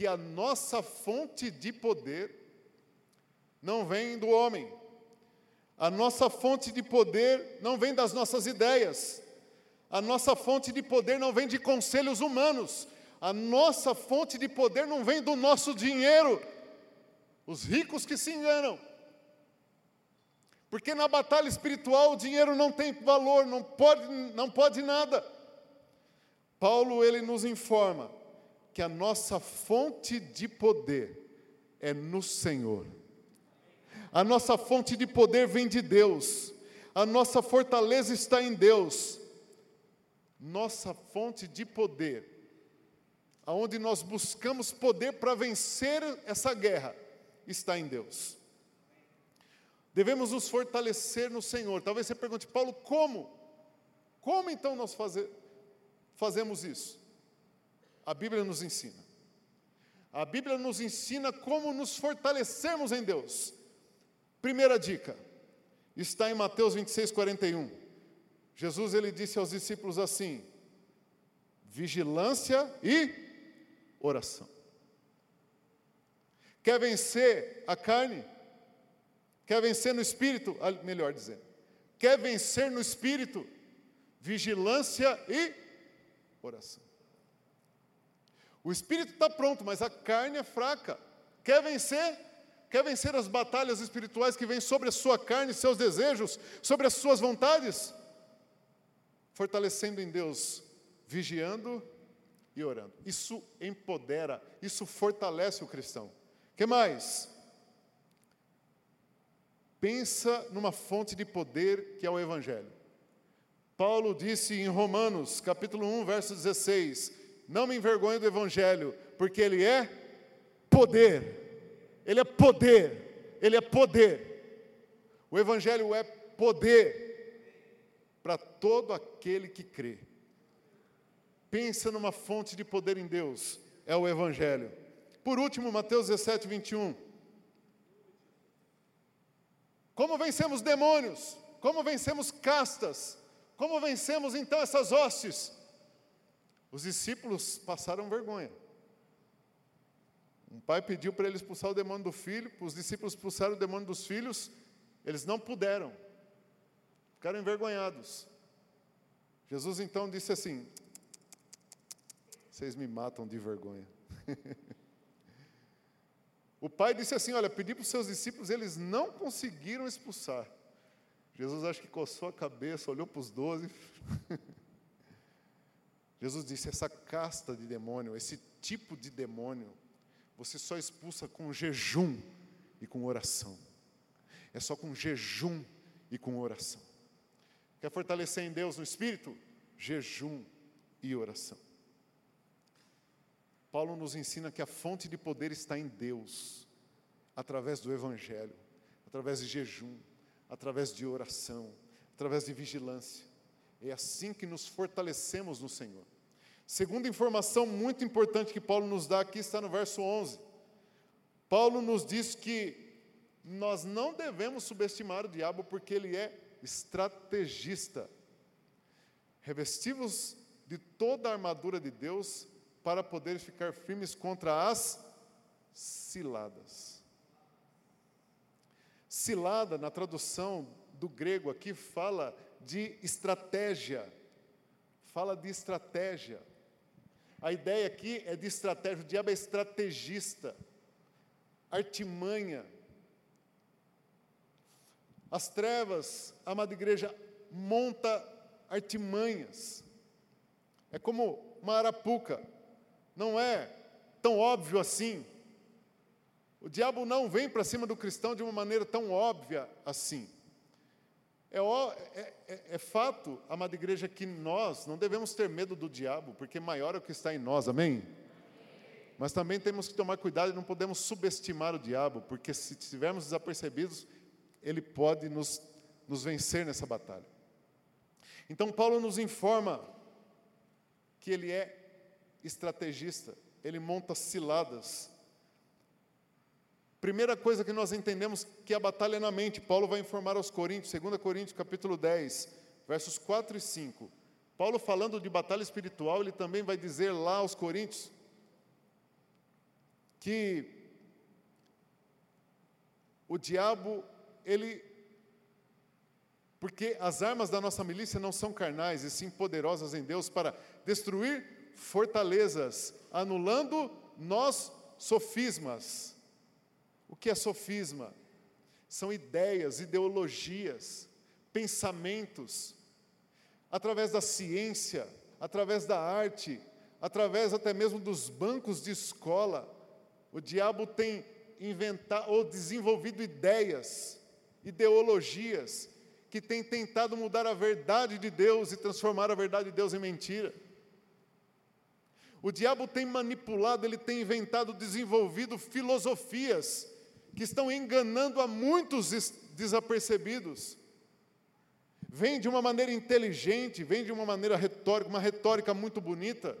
que a nossa fonte de poder não vem do homem. A nossa fonte de poder não vem das nossas ideias. A nossa fonte de poder não vem de conselhos humanos. A nossa fonte de poder não vem do nosso dinheiro. Os ricos que se enganam. Porque na batalha espiritual o dinheiro não tem valor, não pode, não pode nada. Paulo ele nos informa que a nossa fonte de poder é no Senhor. A nossa fonte de poder vem de Deus. A nossa fortaleza está em Deus. Nossa fonte de poder, aonde nós buscamos poder para vencer essa guerra, está em Deus. Devemos nos fortalecer no Senhor. Talvez você pergunte, Paulo, como? Como então nós fazer, fazemos isso? A Bíblia nos ensina. A Bíblia nos ensina como nos fortalecermos em Deus. Primeira dica, está em Mateus 26, 41. Jesus ele disse aos discípulos assim: vigilância e oração. Quer vencer a carne? Quer vencer no espírito? Ah, melhor dizendo, quer vencer no espírito? Vigilância e oração. O espírito está pronto, mas a carne é fraca. Quer vencer? Quer vencer as batalhas espirituais que vêm sobre a sua carne, seus desejos, sobre as suas vontades? Fortalecendo em Deus, vigiando e orando. Isso empodera, isso fortalece o cristão. Que mais? Pensa numa fonte de poder que é o evangelho. Paulo disse em Romanos, capítulo 1, verso 16: Não me envergonho do evangelho, porque ele é poder ele é poder, ele é poder. O Evangelho é poder para todo aquele que crê. Pensa numa fonte de poder em Deus, é o Evangelho. Por último, Mateus 17, 21. Como vencemos demônios? Como vencemos castas? Como vencemos então essas hostes? Os discípulos passaram vergonha. Um pai pediu para ele expulsar o demônio do filho, os discípulos expulsaram o demônio dos filhos, eles não puderam, ficaram envergonhados. Jesus então disse assim: Vocês me matam de vergonha. o pai disse assim: Olha, pedi para os seus discípulos, eles não conseguiram expulsar. Jesus acho que coçou a cabeça, olhou para os doze. Jesus disse: Essa casta de demônio, esse tipo de demônio, você só expulsa com jejum e com oração. É só com jejum e com oração. Quer fortalecer em Deus no espírito? Jejum e oração. Paulo nos ensina que a fonte de poder está em Deus, através do Evangelho, através de jejum, através de oração, através de vigilância. É assim que nos fortalecemos no Senhor. Segunda informação muito importante que Paulo nos dá aqui está no verso 11. Paulo nos diz que nós não devemos subestimar o diabo porque ele é estrategista. Revestivos de toda a armadura de Deus para poder ficar firmes contra as ciladas. Cilada, na tradução do grego aqui, fala de estratégia. Fala de estratégia. A ideia aqui é de estratégia, o diabo é estrategista, artimanha. As trevas, amada igreja, monta artimanhas. É como uma arapuca, não é tão óbvio assim. O diabo não vem para cima do cristão de uma maneira tão óbvia assim. É, é, é, é, fato, amada igreja, que nós não devemos ter medo do diabo, porque maior é o que está em nós, amém? Mas também temos que tomar cuidado e não podemos subestimar o diabo, porque se estivermos desapercebidos, ele pode nos, nos vencer nessa batalha. Então, Paulo nos informa que ele é estrategista, ele monta ciladas, Primeira coisa que nós entendemos que a batalha é na mente. Paulo vai informar aos Coríntios, 2 Coríntios capítulo 10, versos 4 e 5. Paulo falando de batalha espiritual, ele também vai dizer lá aos Coríntios que o diabo, ele. Porque as armas da nossa milícia não são carnais, e sim poderosas em Deus para destruir fortalezas, anulando nós sofismas. O que é sofisma? São ideias, ideologias, pensamentos, através da ciência, através da arte, através até mesmo dos bancos de escola, o diabo tem inventado ou desenvolvido ideias, ideologias, que têm tentado mudar a verdade de Deus e transformar a verdade de Deus em mentira. O diabo tem manipulado, ele tem inventado, desenvolvido filosofias que estão enganando a muitos desapercebidos. Vem de uma maneira inteligente, vem de uma maneira retórica, uma retórica muito bonita,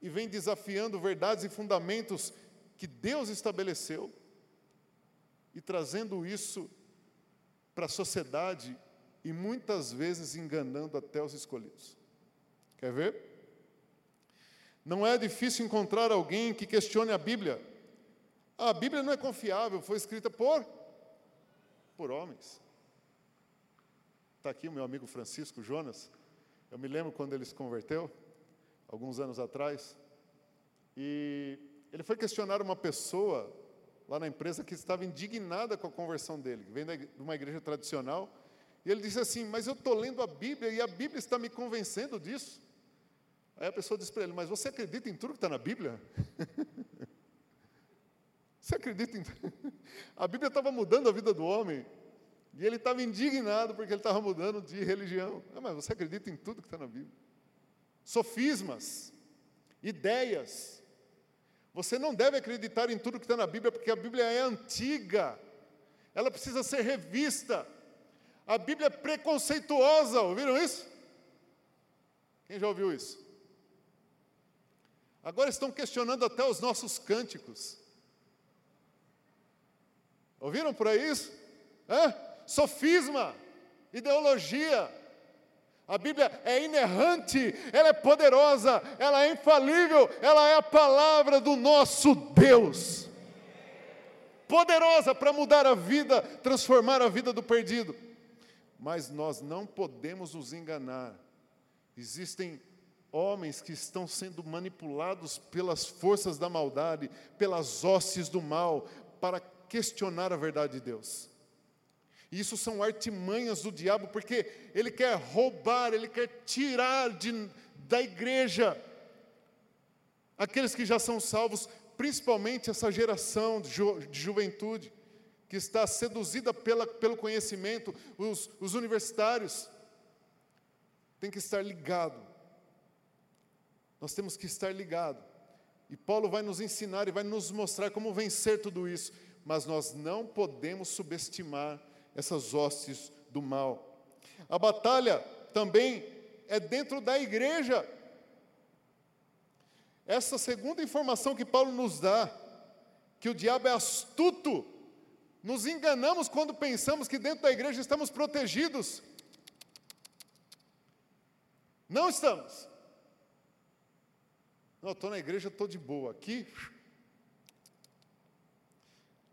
e vem desafiando verdades e fundamentos que Deus estabeleceu e trazendo isso para a sociedade e muitas vezes enganando até os escolhidos. Quer ver? Não é difícil encontrar alguém que questione a Bíblia. A Bíblia não é confiável, foi escrita por por homens. Está aqui o meu amigo Francisco Jonas. Eu me lembro quando ele se converteu, alguns anos atrás, e ele foi questionar uma pessoa lá na empresa que estava indignada com a conversão dele, que vem de uma igreja tradicional, e ele disse assim: Mas eu estou lendo a Bíblia e a Bíblia está me convencendo disso. Aí a pessoa disse para ele: Mas você acredita em tudo que está na Bíblia? você acredita em. a Bíblia estava mudando a vida do homem. E ele estava indignado porque ele estava mudando de religião. Ah, mas você acredita em tudo que está na Bíblia? Sofismas, ideias. Você não deve acreditar em tudo que está na Bíblia, porque a Bíblia é antiga. Ela precisa ser revista. A Bíblia é preconceituosa, ouviram isso? Quem já ouviu isso? Agora estão questionando até os nossos cânticos. Ouviram por aí isso? É? sofisma, ideologia. A Bíblia é inerrante, ela é poderosa, ela é infalível, ela é a palavra do nosso Deus. Poderosa para mudar a vida, transformar a vida do perdido. Mas nós não podemos nos enganar. Existem homens que estão sendo manipulados pelas forças da maldade, pelas hostes do mal, para questionar a verdade de Deus. Isso são artimanhas do diabo, porque ele quer roubar, ele quer tirar de, da igreja aqueles que já são salvos, principalmente essa geração de, ju, de juventude, que está seduzida pela, pelo conhecimento, os, os universitários. Tem que estar ligado. Nós temos que estar ligado. E Paulo vai nos ensinar e vai nos mostrar como vencer tudo isso, mas nós não podemos subestimar essas hostes do mal. A batalha também é dentro da igreja. Essa segunda informação que Paulo nos dá, que o diabo é astuto, nos enganamos quando pensamos que dentro da igreja estamos protegidos. Não estamos. Não, estou na igreja, estou de boa. Aqui.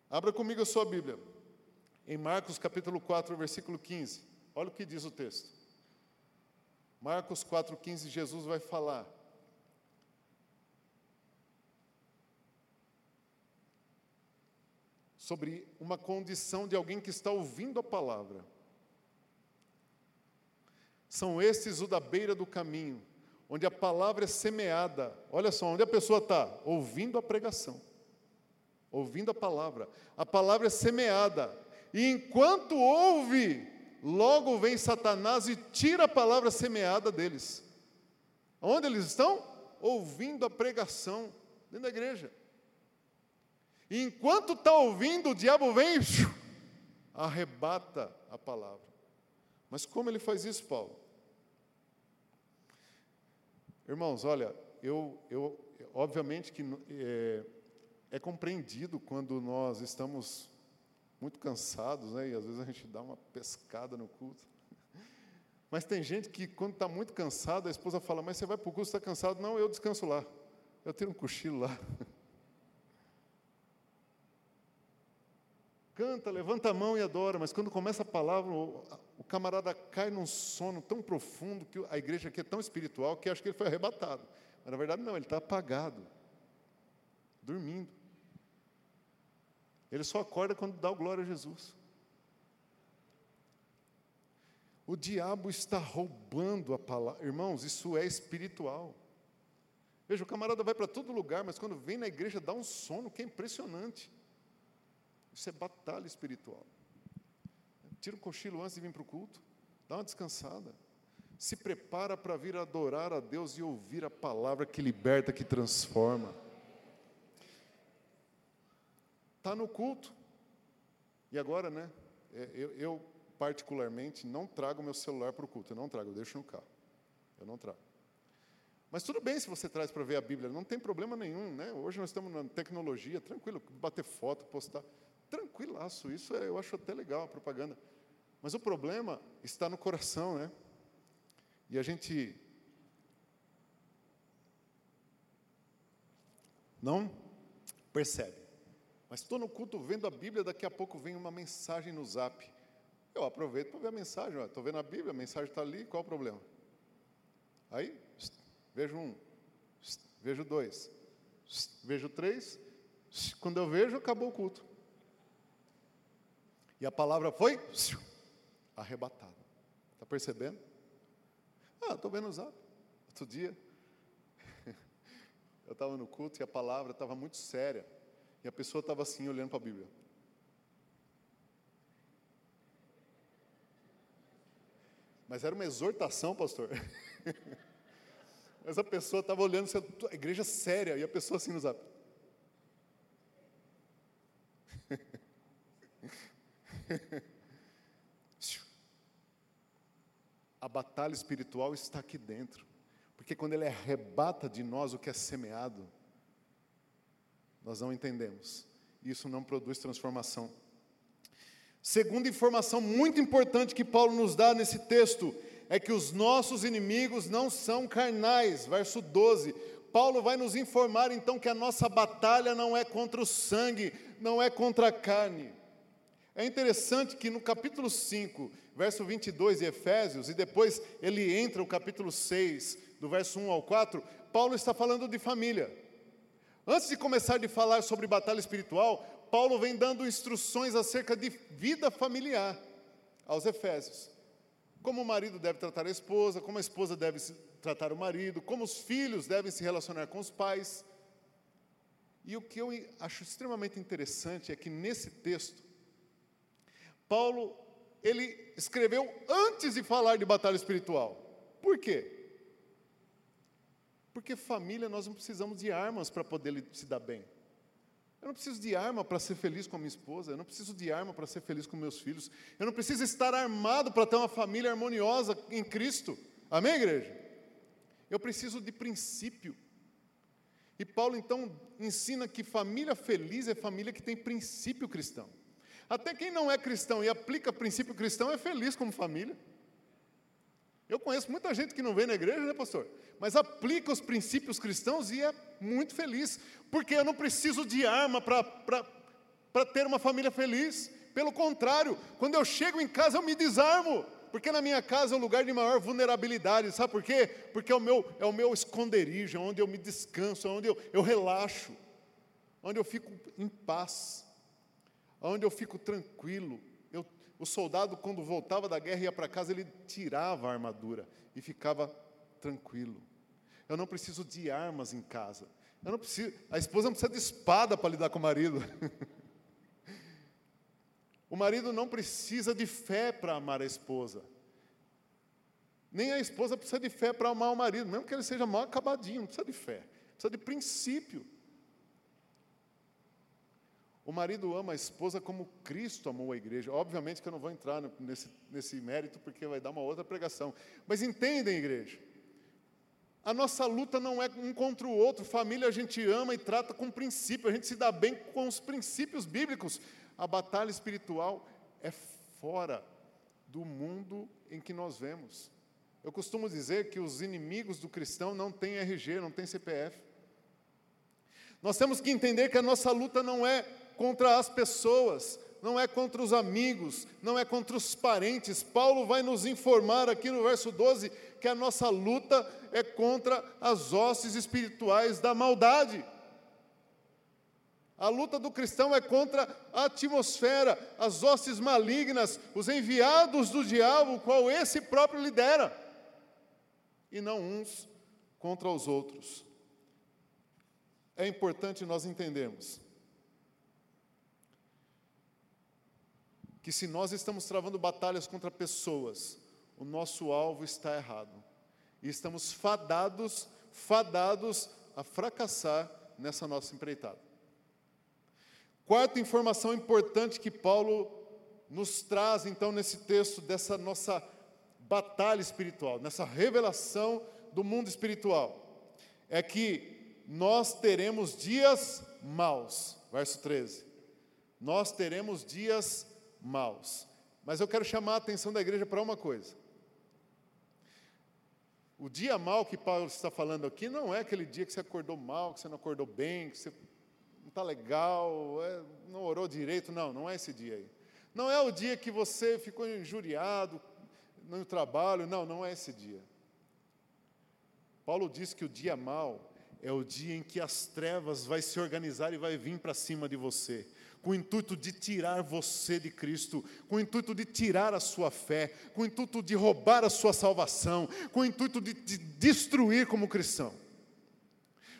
Abra comigo a sua Bíblia em Marcos capítulo 4, versículo 15. Olha o que diz o texto. Marcos 4,15, Jesus vai falar. Sobre uma condição de alguém que está ouvindo a palavra. São estes o da beira do caminho, onde a palavra é semeada. Olha só, onde a pessoa está? Ouvindo a pregação, ouvindo a palavra. A palavra é semeada e enquanto ouve, logo vem Satanás e tira a palavra semeada deles. Onde eles estão? Ouvindo a pregação dentro da igreja. E enquanto está ouvindo, o diabo vem e arrebata a palavra. Mas como ele faz isso, Paulo? Irmãos, olha, eu, eu obviamente que é, é compreendido quando nós estamos muito cansados, né? E às vezes a gente dá uma pescada no culto. Mas tem gente que, quando está muito cansado, a esposa fala: Mas você vai para o culto, está cansado? Não, eu descanso lá. Eu tenho um cochilo lá. canta, levanta a mão e adora, mas quando começa a palavra, o, camarada cai num sono tão profundo que a igreja aqui é tão espiritual que acho que ele foi arrebatado. Mas na verdade não, ele está apagado, dormindo. Ele só acorda quando dá o glória a Jesus. O diabo está roubando a palavra. Irmãos, isso é espiritual. Veja, o camarada vai para todo lugar, mas quando vem na igreja dá um sono que é impressionante. Isso é batalha espiritual. Tira um cochilo antes de vir para o culto, dá uma descansada. Se prepara para vir adorar a Deus e ouvir a palavra que liberta, que transforma. Está no culto. E agora, né? É, eu, eu, particularmente, não trago meu celular para o culto. Eu não trago, eu deixo no carro. Eu não trago. Mas tudo bem se você traz para ver a Bíblia, não tem problema nenhum, né? Hoje nós estamos na tecnologia, tranquilo, bater foto, postar, tranquilaço, isso é, eu acho até legal a propaganda. Mas o problema está no coração, né? E a gente não percebe. Mas estou no culto vendo a Bíblia, daqui a pouco vem uma mensagem no zap. Eu aproveito para ver a mensagem, estou vendo a Bíblia, a mensagem está ali, qual o problema? Aí, vejo um, vejo dois, vejo três, quando eu vejo, acabou o culto. E a palavra foi arrebatada. Está percebendo? Ah, estou vendo o zap. Outro dia, eu estava no culto e a palavra estava muito séria. E a pessoa estava assim, olhando para a Bíblia. Mas era uma exortação, pastor. Mas a pessoa estava olhando, a igreja séria, e a pessoa assim no zap. a batalha espiritual está aqui dentro. Porque quando ele arrebata de nós o que é semeado, nós não entendemos. Isso não produz transformação. Segunda informação muito importante que Paulo nos dá nesse texto é que os nossos inimigos não são carnais. Verso 12. Paulo vai nos informar então que a nossa batalha não é contra o sangue, não é contra a carne. É interessante que no capítulo 5, verso 22 de Efésios, e depois ele entra o capítulo 6, do verso 1 ao 4, Paulo está falando de família. Antes de começar de falar sobre batalha espiritual, Paulo vem dando instruções acerca de vida familiar aos Efésios. Como o marido deve tratar a esposa, como a esposa deve tratar o marido, como os filhos devem se relacionar com os pais. E o que eu acho extremamente interessante é que nesse texto, Paulo, ele escreveu antes de falar de batalha espiritual. Por quê? Porque família, nós não precisamos de armas para poder se dar bem. Eu não preciso de arma para ser feliz com a minha esposa, eu não preciso de arma para ser feliz com meus filhos, eu não preciso estar armado para ter uma família harmoniosa em Cristo. Amém, igreja? Eu preciso de princípio. E Paulo então ensina que família feliz é família que tem princípio cristão. Até quem não é cristão e aplica princípio cristão é feliz como família. Eu conheço muita gente que não vem na igreja, né, pastor? Mas aplica os princípios cristãos e é muito feliz, porque eu não preciso de arma para ter uma família feliz. Pelo contrário, quando eu chego em casa eu me desarmo, porque na minha casa é o lugar de maior vulnerabilidade. Sabe por quê? Porque é o meu, é o meu esconderijo, é onde eu me descanso, é onde eu, eu relaxo, onde eu fico em paz, onde eu fico tranquilo, o soldado, quando voltava da guerra e ia para casa, ele tirava a armadura e ficava tranquilo. Eu não preciso de armas em casa. Eu não preciso, a esposa não precisa de espada para lidar com o marido. o marido não precisa de fé para amar a esposa. Nem a esposa precisa de fé para amar o marido, mesmo que ele seja mal acabadinho, não precisa de fé, precisa de princípio. O marido ama a esposa como Cristo amou a igreja. Obviamente que eu não vou entrar nesse, nesse mérito, porque vai dar uma outra pregação. Mas entendem, igreja. A nossa luta não é um contra o outro. Família a gente ama e trata com princípio. A gente se dá bem com os princípios bíblicos. A batalha espiritual é fora do mundo em que nós vemos. Eu costumo dizer que os inimigos do cristão não têm RG, não têm CPF. Nós temos que entender que a nossa luta não é contra as pessoas, não é contra os amigos, não é contra os parentes. Paulo vai nos informar aqui no verso 12 que a nossa luta é contra as hostes espirituais da maldade. A luta do cristão é contra a atmosfera, as hostes malignas, os enviados do diabo, qual esse próprio lidera, e não uns contra os outros. É importante nós entendermos que se nós estamos travando batalhas contra pessoas, o nosso alvo está errado. E estamos fadados, fadados a fracassar nessa nossa empreitada. Quarta informação importante que Paulo nos traz então nesse texto dessa nossa batalha espiritual, nessa revelação do mundo espiritual, é que nós teremos dias maus. Verso 13. Nós teremos dias maus. Mas eu quero chamar a atenção da igreja para uma coisa. O dia mal que Paulo está falando aqui não é aquele dia que você acordou mal, que você não acordou bem, que você não está legal, é, não orou direito. Não, não é esse dia aí. Não é o dia que você ficou injuriado no trabalho. Não, não é esse dia. Paulo diz que o dia mal é o dia em que as trevas vai se organizar e vai vir para cima de você com o intuito de tirar você de Cristo, com o intuito de tirar a sua fé, com o intuito de roubar a sua salvação, com o intuito de, de destruir como cristão.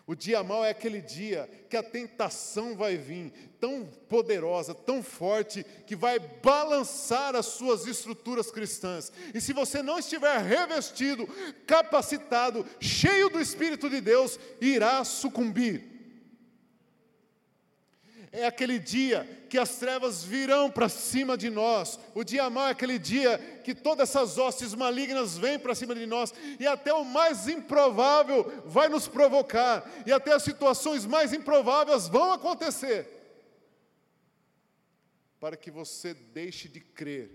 O dia mau é aquele dia que a tentação vai vir tão poderosa, tão forte, que vai balançar as suas estruturas cristãs. E se você não estiver revestido, capacitado, cheio do Espírito de Deus, irá sucumbir é aquele dia que as trevas virão para cima de nós. O dia mau é aquele dia que todas essas hostes malignas vêm para cima de nós e até o mais improvável vai nos provocar e até as situações mais improváveis vão acontecer. Para que você deixe de crer,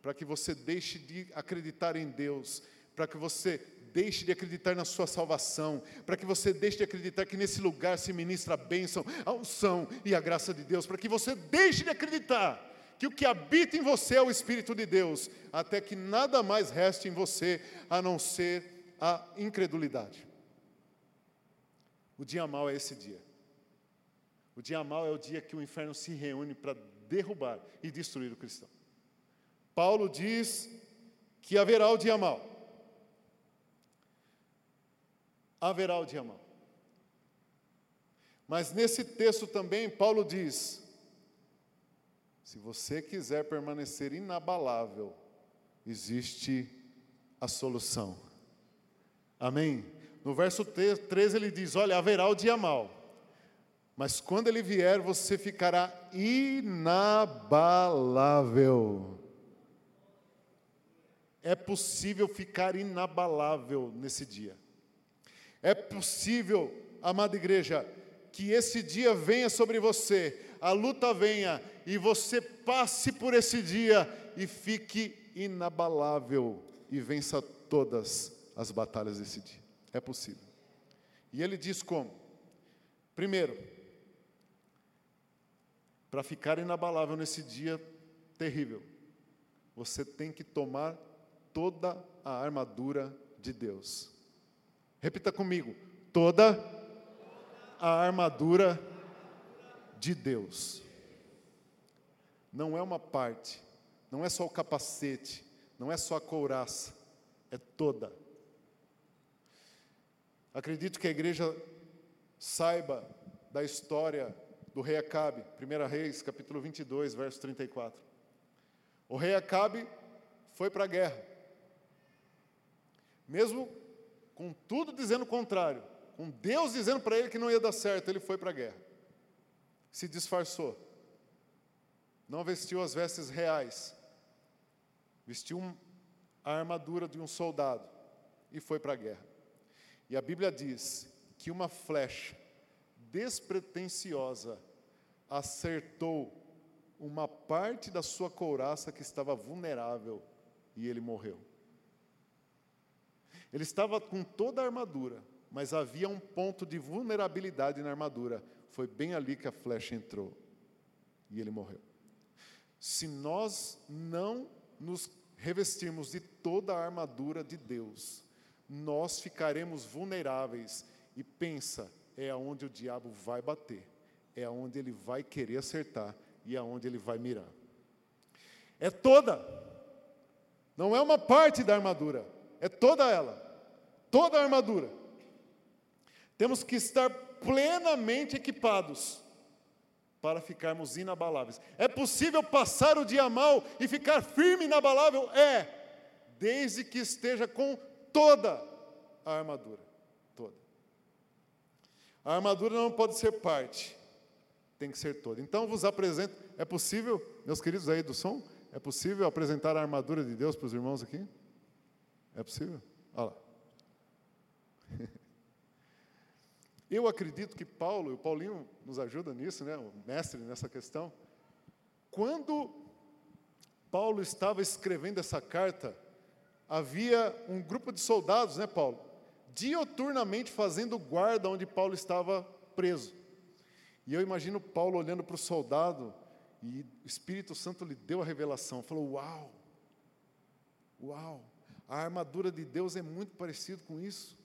para que você deixe de acreditar em Deus, para que você deixe de acreditar na sua salvação, para que você deixe de acreditar que nesse lugar se ministra a bênção, a unção e a graça de Deus, para que você deixe de acreditar que o que habita em você é o Espírito de Deus, até que nada mais reste em você a não ser a incredulidade. O dia mau é esse dia. O dia mau é o dia que o inferno se reúne para derrubar e destruir o cristão. Paulo diz que haverá o dia mau. Haverá o dia mau. Mas nesse texto também, Paulo diz: se você quiser permanecer inabalável, existe a solução. Amém? No verso 13 ele diz: Olha, haverá o dia mau, mas quando ele vier, você ficará inabalável. É possível ficar inabalável nesse dia. É possível, amada igreja, que esse dia venha sobre você, a luta venha e você passe por esse dia e fique inabalável e vença todas as batalhas desse dia. É possível. E ele diz como? Primeiro, para ficar inabalável nesse dia terrível, você tem que tomar toda a armadura de Deus. Repita comigo: toda a armadura de Deus. Não é uma parte, não é só o capacete, não é só a couraça, é toda. Acredito que a igreja saiba da história do rei Acabe, 1 Reis, capítulo 22, verso 34. O rei Acabe foi para a guerra. Mesmo com tudo dizendo o contrário, com Deus dizendo para ele que não ia dar certo, ele foi para a guerra. Se disfarçou. Não vestiu as vestes reais. Vestiu a armadura de um soldado e foi para a guerra. E a Bíblia diz que uma flecha despretensiosa acertou uma parte da sua couraça que estava vulnerável e ele morreu. Ele estava com toda a armadura, mas havia um ponto de vulnerabilidade na armadura. Foi bem ali que a flecha entrou e ele morreu. se nós não nos revestirmos de toda a armadura de Deus, nós ficaremos vulneráveis. E pensa, é aonde o diabo vai bater, é aonde ele vai querer acertar e aonde ele vai mirar. É toda, não é uma parte da armadura, é toda ela, toda a armadura. Temos que estar plenamente equipados para ficarmos inabaláveis. É possível passar o dia mal e ficar firme e inabalável? É, desde que esteja com toda a armadura. Toda. A armadura não pode ser parte, tem que ser toda. Então vos apresento, é possível, meus queridos aí do som, é possível apresentar a armadura de Deus para os irmãos aqui? É possível? Olha lá. Eu acredito que Paulo, o Paulinho nos ajuda nisso, né, o mestre nessa questão. Quando Paulo estava escrevendo essa carta, havia um grupo de soldados, né, Paulo, dioturnamente fazendo guarda onde Paulo estava preso. E eu imagino Paulo olhando para o soldado e o Espírito Santo lhe deu a revelação, falou: "Uau! Uau! A armadura de Deus é muito parecido com isso.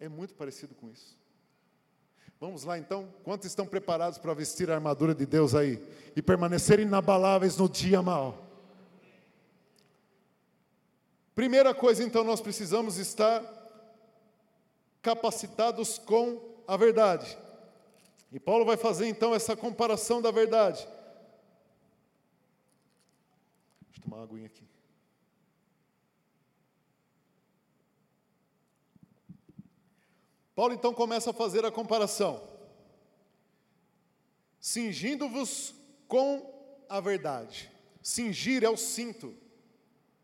É muito parecido com isso. Vamos lá então? Quantos estão preparados para vestir a armadura de Deus aí e permanecer inabaláveis no dia mal? Primeira coisa, então, nós precisamos estar capacitados com a verdade. E Paulo vai fazer então essa comparação da verdade. Deixa eu tomar uma aguinha aqui. Paulo então começa a fazer a comparação. Cingindo-vos com a verdade. Cingir é o cinto,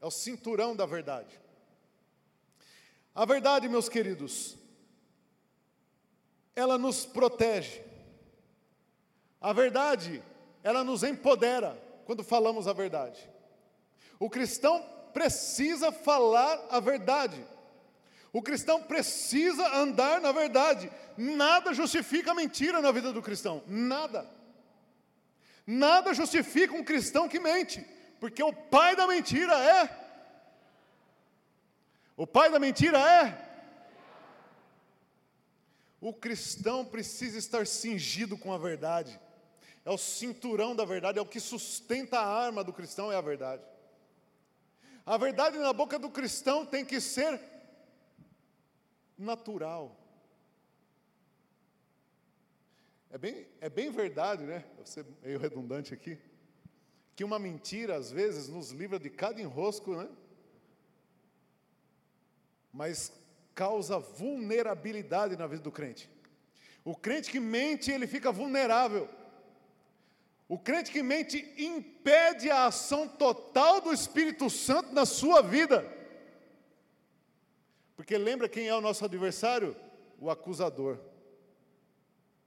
é o cinturão da verdade. A verdade, meus queridos, ela nos protege. A verdade, ela nos empodera quando falamos a verdade. O cristão precisa falar a verdade. O cristão precisa andar na verdade. Nada justifica a mentira na vida do cristão. Nada. Nada justifica um cristão que mente. Porque o pai da mentira é. O pai da mentira é. O cristão precisa estar cingido com a verdade. É o cinturão da verdade, é o que sustenta a arma do cristão, é a verdade. A verdade na boca do cristão tem que ser natural. É bem, é bem verdade, né? Vou ser meio redundante aqui. Que uma mentira, às vezes, nos livra de cada enrosco, né? Mas causa vulnerabilidade na vida do crente. O crente que mente, ele fica vulnerável. O crente que mente impede a ação total do Espírito Santo na sua vida. Porque lembra quem é o nosso adversário? O acusador.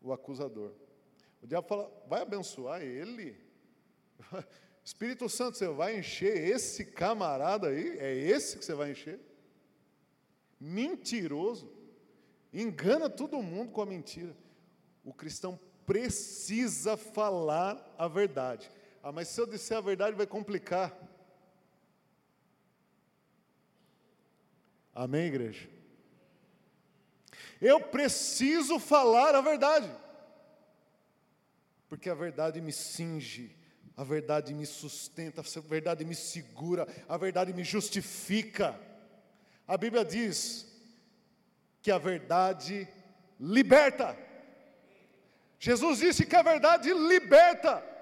O acusador. O diabo fala: vai abençoar ele. Espírito Santo, você vai encher esse camarada aí? É esse que você vai encher? Mentiroso. Engana todo mundo com a mentira. O cristão precisa falar a verdade. Ah, mas se eu disser a verdade vai complicar. Amém, igreja? Eu preciso falar a verdade, porque a verdade me cinge, a verdade me sustenta, a verdade me segura, a verdade me justifica. A Bíblia diz que a verdade liberta. Jesus disse que a verdade liberta.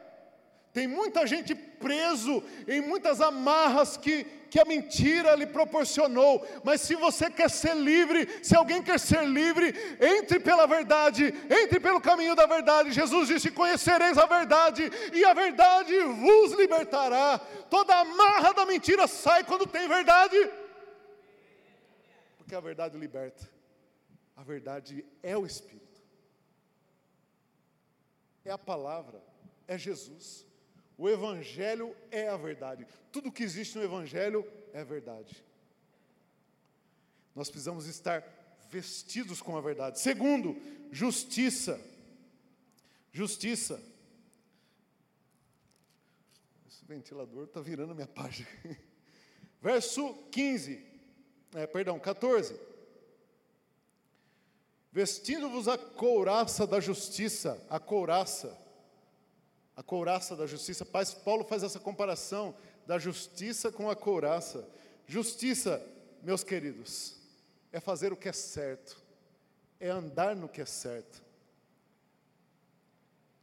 Tem muita gente preso em muitas amarras que, que a mentira lhe proporcionou. Mas se você quer ser livre, se alguém quer ser livre, entre pela verdade, entre pelo caminho da verdade. Jesus disse: Conhecereis a verdade, e a verdade vos libertará. Toda amarra da mentira sai quando tem verdade, porque a verdade liberta. A verdade é o Espírito, é a palavra, é Jesus. O Evangelho é a verdade. Tudo que existe no Evangelho é verdade. Nós precisamos estar vestidos com a verdade. Segundo, justiça. Justiça. ventilador está virando minha página. Verso 15, é, perdão, 14. Vestindo-vos a couraça da justiça, a couraça, a couraça da justiça. Paulo faz essa comparação da justiça com a couraça. Justiça, meus queridos, é fazer o que é certo, é andar no que é certo.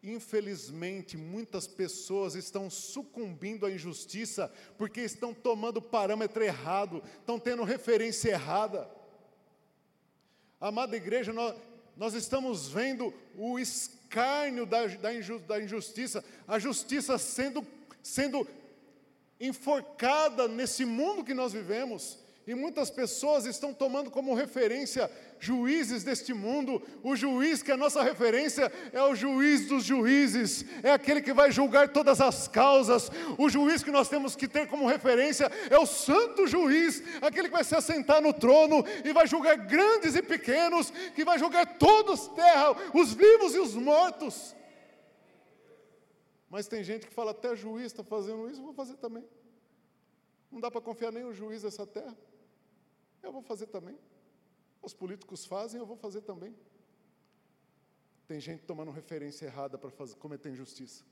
Infelizmente, muitas pessoas estão sucumbindo à injustiça porque estão tomando parâmetro errado, estão tendo referência errada. Amada igreja, nós, nós estamos vendo o escárnio da, da, injustiça, a justiça sendo, sendo enforcada nesse mundo que nós vivemos. E muitas pessoas estão tomando como referência juízes deste mundo. O juiz que é a nossa referência é o juiz dos juízes, é aquele que vai julgar todas as causas. O juiz que nós temos que ter como referência é o santo juiz, aquele que vai se assentar no trono e vai julgar grandes e pequenos, que vai julgar todos terra, os vivos e os mortos. Mas tem gente que fala, até juiz está fazendo isso, vou fazer também. Não dá para confiar nem o juiz dessa terra. Eu vou fazer também. Os políticos fazem, eu vou fazer também. Tem gente tomando referência errada para cometer injustiça.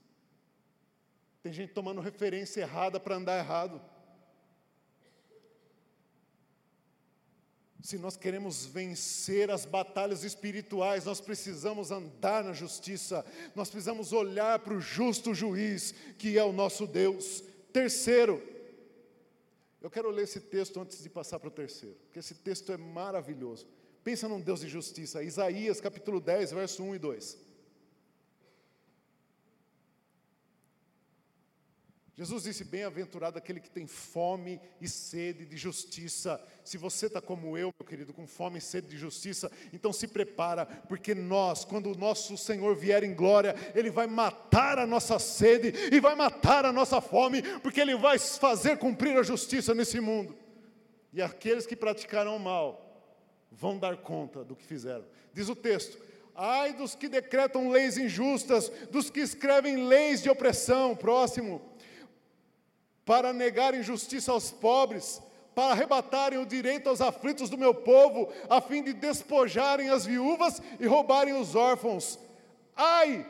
Tem gente tomando referência errada para andar errado. Se nós queremos vencer as batalhas espirituais, nós precisamos andar na justiça, nós precisamos olhar para o justo juiz, que é o nosso Deus. Terceiro, eu quero ler esse texto antes de passar para o terceiro, porque esse texto é maravilhoso. Pensa num Deus de justiça. Isaías capítulo 10, verso 1 e 2. Jesus disse: Bem-aventurado aquele que tem fome e sede de justiça. Se você está como eu, meu querido, com fome e sede de justiça, então se prepara, porque nós, quando o nosso Senhor vier em glória, Ele vai matar a nossa sede e vai matar a nossa fome, porque Ele vai fazer cumprir a justiça nesse mundo. E aqueles que praticarão mal vão dar conta do que fizeram. Diz o texto: Ai dos que decretam leis injustas, dos que escrevem leis de opressão. Próximo para negarem justiça aos pobres, para arrebatarem o direito aos aflitos do meu povo, a fim de despojarem as viúvas e roubarem os órfãos. Ai!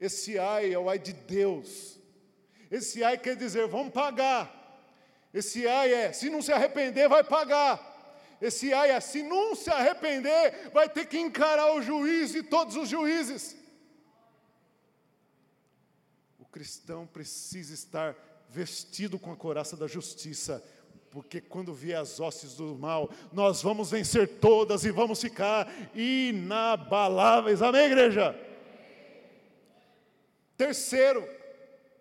Esse ai é o ai de Deus. Esse ai quer dizer, vamos pagar. Esse ai é, se não se arrepender, vai pagar. Esse ai é, se não se arrepender, vai ter que encarar o juiz e todos os juízes cristão precisa estar vestido com a coraça da justiça, porque quando vier as hostes do mal, nós vamos vencer todas e vamos ficar inabaláveis. Amém, igreja? Terceiro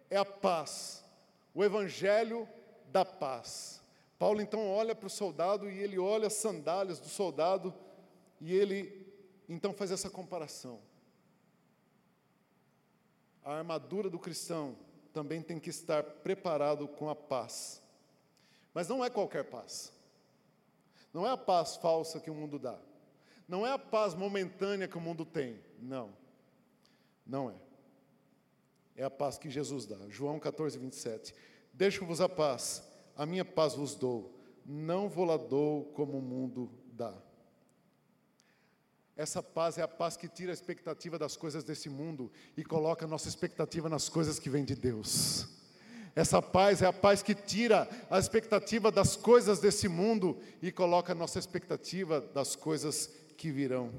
é a paz, o evangelho da paz. Paulo então olha para o soldado e ele olha as sandálias do soldado e ele então faz essa comparação a armadura do cristão também tem que estar preparado com a paz. Mas não é qualquer paz. Não é a paz falsa que o mundo dá. Não é a paz momentânea que o mundo tem. Não. Não é. É a paz que Jesus dá. João 14, 27. Deixo-vos a paz, a minha paz vos dou. Não vou lá dou como o mundo dá. Essa paz é a paz que tira a expectativa das coisas desse mundo e coloca a nossa expectativa nas coisas que vêm de Deus. Essa paz é a paz que tira a expectativa das coisas desse mundo e coloca a nossa expectativa das coisas que virão.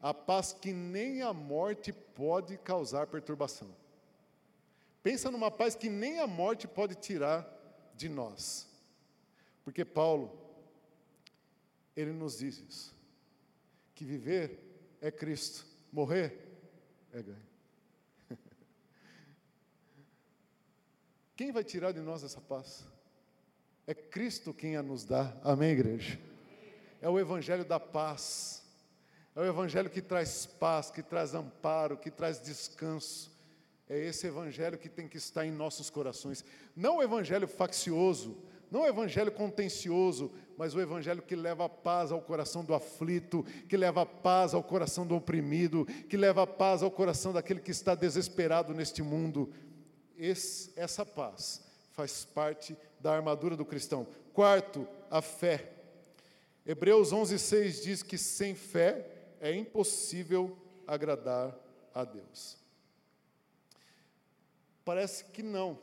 A paz que nem a morte pode causar perturbação. Pensa numa paz que nem a morte pode tirar de nós. Porque Paulo, ele nos diz isso que viver é Cristo, morrer é ganho. Quem vai tirar de nós essa paz? É Cristo quem a nos dá. Amém, igreja? É o Evangelho da paz. É o Evangelho que traz paz, que traz amparo, que traz descanso. É esse Evangelho que tem que estar em nossos corações. Não o Evangelho faccioso, não o evangelho contencioso, mas o evangelho que leva paz ao coração do aflito, que leva paz ao coração do oprimido, que leva paz ao coração daquele que está desesperado neste mundo. esse, essa paz faz parte da armadura do cristão. Quarto, a fé. Hebreus 11:6 diz que sem fé é impossível agradar a Deus. Parece que não,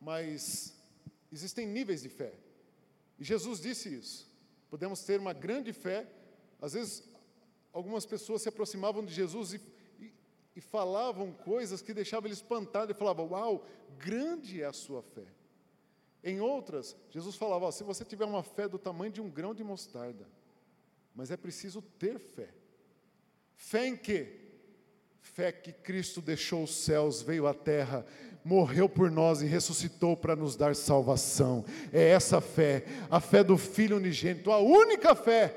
mas existem níveis de fé. E Jesus disse isso. Podemos ter uma grande fé. Às vezes, algumas pessoas se aproximavam de Jesus e, e, e falavam coisas que deixavam ele espantado e falavam: Uau, grande é a sua fé. Em outras, Jesus falava: se você tiver uma fé do tamanho de um grão de mostarda, mas é preciso ter fé. Fé em quê? Fé que Cristo deixou os céus, veio à terra, morreu por nós e ressuscitou para nos dar salvação. É essa fé, a fé do Filho unigênito, a única fé,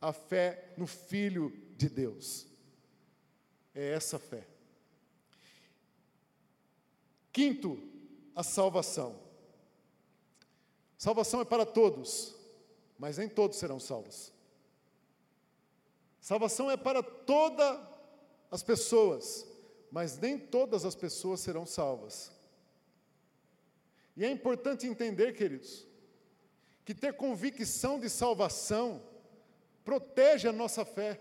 a fé no Filho de Deus. É essa fé. Quinto, a salvação. Salvação é para todos, mas nem todos serão salvos. Salvação é para todas as pessoas, mas nem todas as pessoas serão salvas. E é importante entender, queridos, que ter convicção de salvação protege a nossa fé.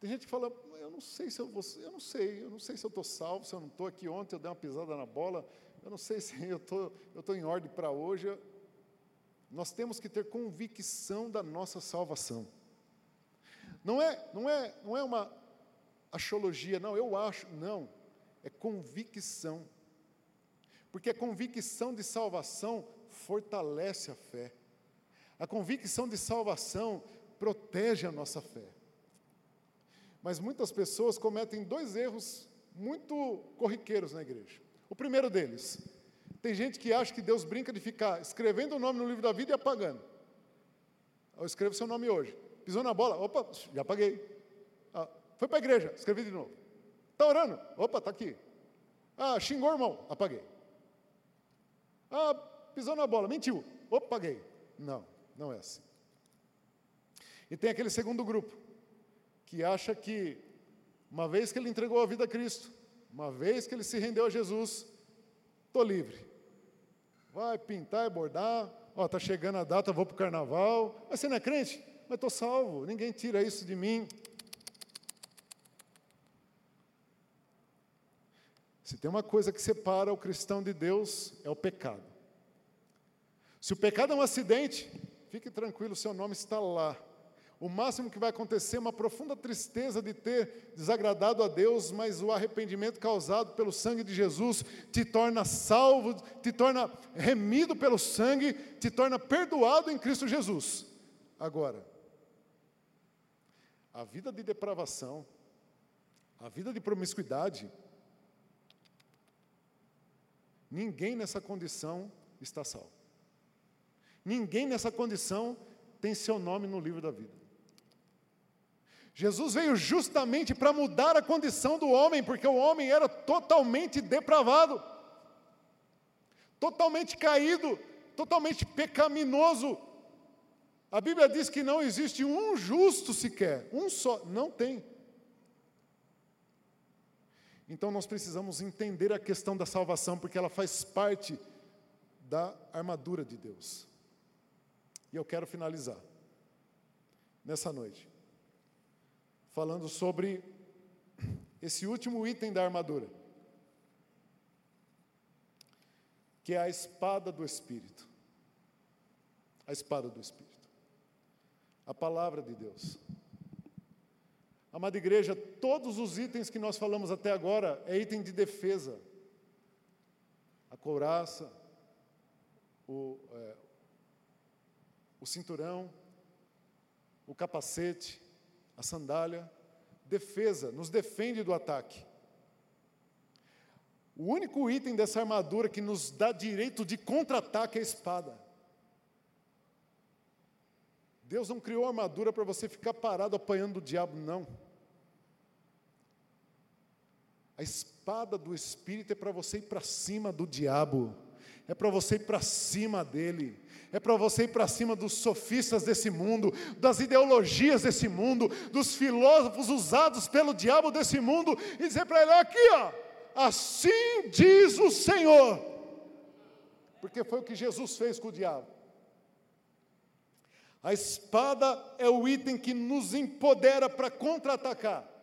Tem gente que fala, eu não sei se eu vou, eu não sei, eu não sei se eu estou salvo, se eu não estou aqui ontem, eu dei uma pisada na bola, eu não sei se eu estou, eu estou em ordem para hoje. Nós temos que ter convicção da nossa salvação. Não é, não é, não é uma axiologia, não, eu acho, não, é convicção. Porque a convicção de salvação fortalece a fé. A convicção de salvação protege a nossa fé. Mas muitas pessoas cometem dois erros muito corriqueiros na igreja. O primeiro deles, tem gente que acha que Deus brinca de ficar escrevendo o nome no livro da vida e apagando. Eu escrevo seu nome hoje. Pisou na bola, opa, já apaguei. Ah, foi para a igreja, escrevi de novo. Está orando? Opa, está aqui. Ah, xingou irmão, apaguei. Ah, pisou na bola, mentiu. Opa, apaguei. Não, não é assim. E tem aquele segundo grupo, que acha que, uma vez que ele entregou a vida a Cristo, uma vez que ele se rendeu a Jesus, estou livre. Vai pintar e bordar, ó, está chegando a data, vou para o carnaval. Mas você não é crente? Mas estou salvo, ninguém tira isso de mim. Se tem uma coisa que separa o cristão de Deus, é o pecado. Se o pecado é um acidente, fique tranquilo, seu nome está lá o máximo que vai acontecer é uma profunda tristeza de ter desagradado a Deus, mas o arrependimento causado pelo sangue de Jesus te torna salvo, te torna remido pelo sangue, te torna perdoado em Cristo Jesus. Agora, a vida de depravação, a vida de promiscuidade, ninguém nessa condição está salvo. Ninguém nessa condição tem seu nome no livro da vida. Jesus veio justamente para mudar a condição do homem, porque o homem era totalmente depravado, totalmente caído, totalmente pecaminoso. A Bíblia diz que não existe um justo sequer, um só, não tem. Então nós precisamos entender a questão da salvação, porque ela faz parte da armadura de Deus. E eu quero finalizar nessa noite falando sobre esse último item da armadura, que é a espada do Espírito. A espada do Espírito. A palavra de Deus. Amada igreja, todos os itens que nós falamos até agora é item de defesa. A couraça, o, é, o cinturão, o capacete, a sandália, defesa, nos defende do ataque. O único item dessa armadura que nos dá direito de contra-ataque é a espada. Deus não criou armadura para você ficar parado apanhando o diabo, não. A espada do Espírito é para você ir para cima do diabo, é para você ir para cima dele, É para você ir para cima dos sofistas desse mundo, das ideologias desse mundo, dos filósofos usados pelo diabo desse mundo e dizer para ele: aqui, ó, assim diz o Senhor. Porque foi o que Jesus fez com o diabo. A espada é o item que nos empodera para contra-atacar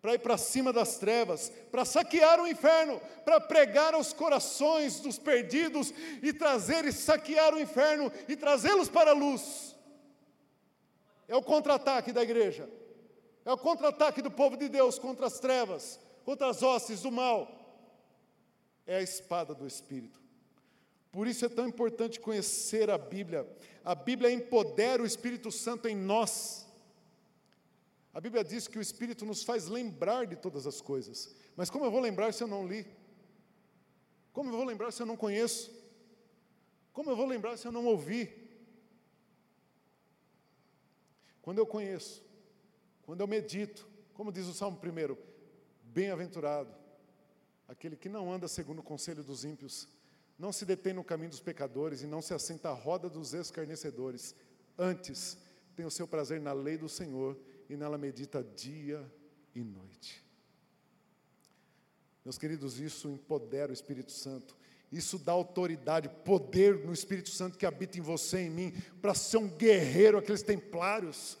para ir para cima das trevas, para saquear o inferno, para pregar aos corações dos perdidos e trazer e saquear o inferno e trazê-los para a luz. É o contra-ataque da igreja, é o contra-ataque do povo de Deus contra as trevas, contra as hostes do mal. É a espada do Espírito. Por isso é tão importante conhecer a Bíblia. A Bíblia empodera o Espírito Santo em nós a Bíblia diz que o Espírito nos faz lembrar de todas as coisas. Mas como eu vou lembrar se eu não li? Como eu vou lembrar se eu não conheço? Como eu vou lembrar se eu não ouvi? Quando eu conheço, quando eu medito, como diz o Salmo primeiro, bem-aventurado aquele que não anda segundo o conselho dos ímpios, não se detém no caminho dos pecadores e não se assenta à roda dos escarnecedores. Antes, tem o seu prazer na lei do Senhor e nela medita dia e noite. Meus queridos, isso empodera o Espírito Santo. Isso dá autoridade, poder no Espírito Santo que habita em você e em mim, para ser um guerreiro, aqueles templários,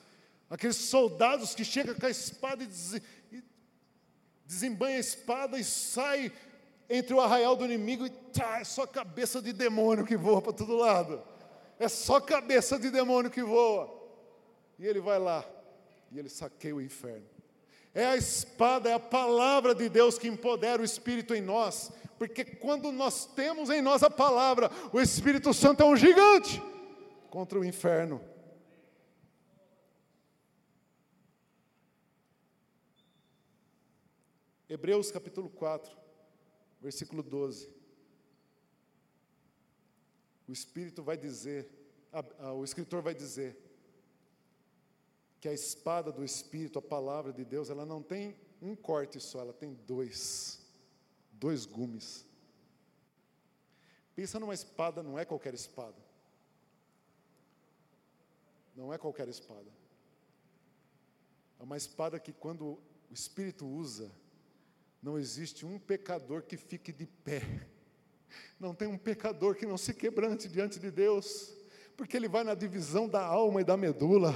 aqueles soldados que chegam com a espada e, desembanha a espada e sai entre o arraial do inimigo e tá, é só cabeça de demônio que voa para todo lado. É só cabeça de demônio que voa. E ele vai lá e ele saqueia o inferno. É a espada, é a palavra de Deus que empodera o Espírito em nós, porque quando nós temos em nós a palavra, o Espírito Santo é um gigante contra o inferno. Hebreus capítulo 4, versículo 12. O Espírito vai dizer, a, a, o escritor vai dizer: que a espada do Espírito, a palavra de Deus, ela não tem um corte só, ela tem dois, dois gumes. Pensa numa espada, não é qualquer espada. Não é qualquer espada. É uma espada que quando o Espírito usa, não existe um pecador que fique de pé. Não tem um pecador que não se quebrante diante de Deus, porque ele vai na divisão da alma e da medula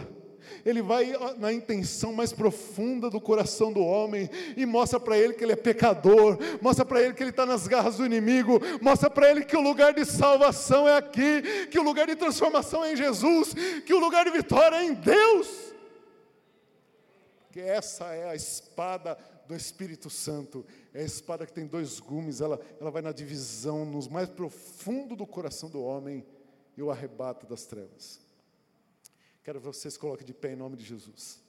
ele vai na intenção mais profunda do coração do homem e mostra para ele que ele é pecador, mostra para ele que ele está nas garras do inimigo, mostra para ele que o lugar de salvação é aqui, que o lugar de transformação é em Jesus, que o lugar de vitória é em Deus. Que essa é a espada do Espírito Santo, é a espada que tem dois gumes, ela, ela vai na divisão, nos mais profundo do coração do homem e o arrebata das trevas. Quero que vocês coloquem de pé em nome de Jesus.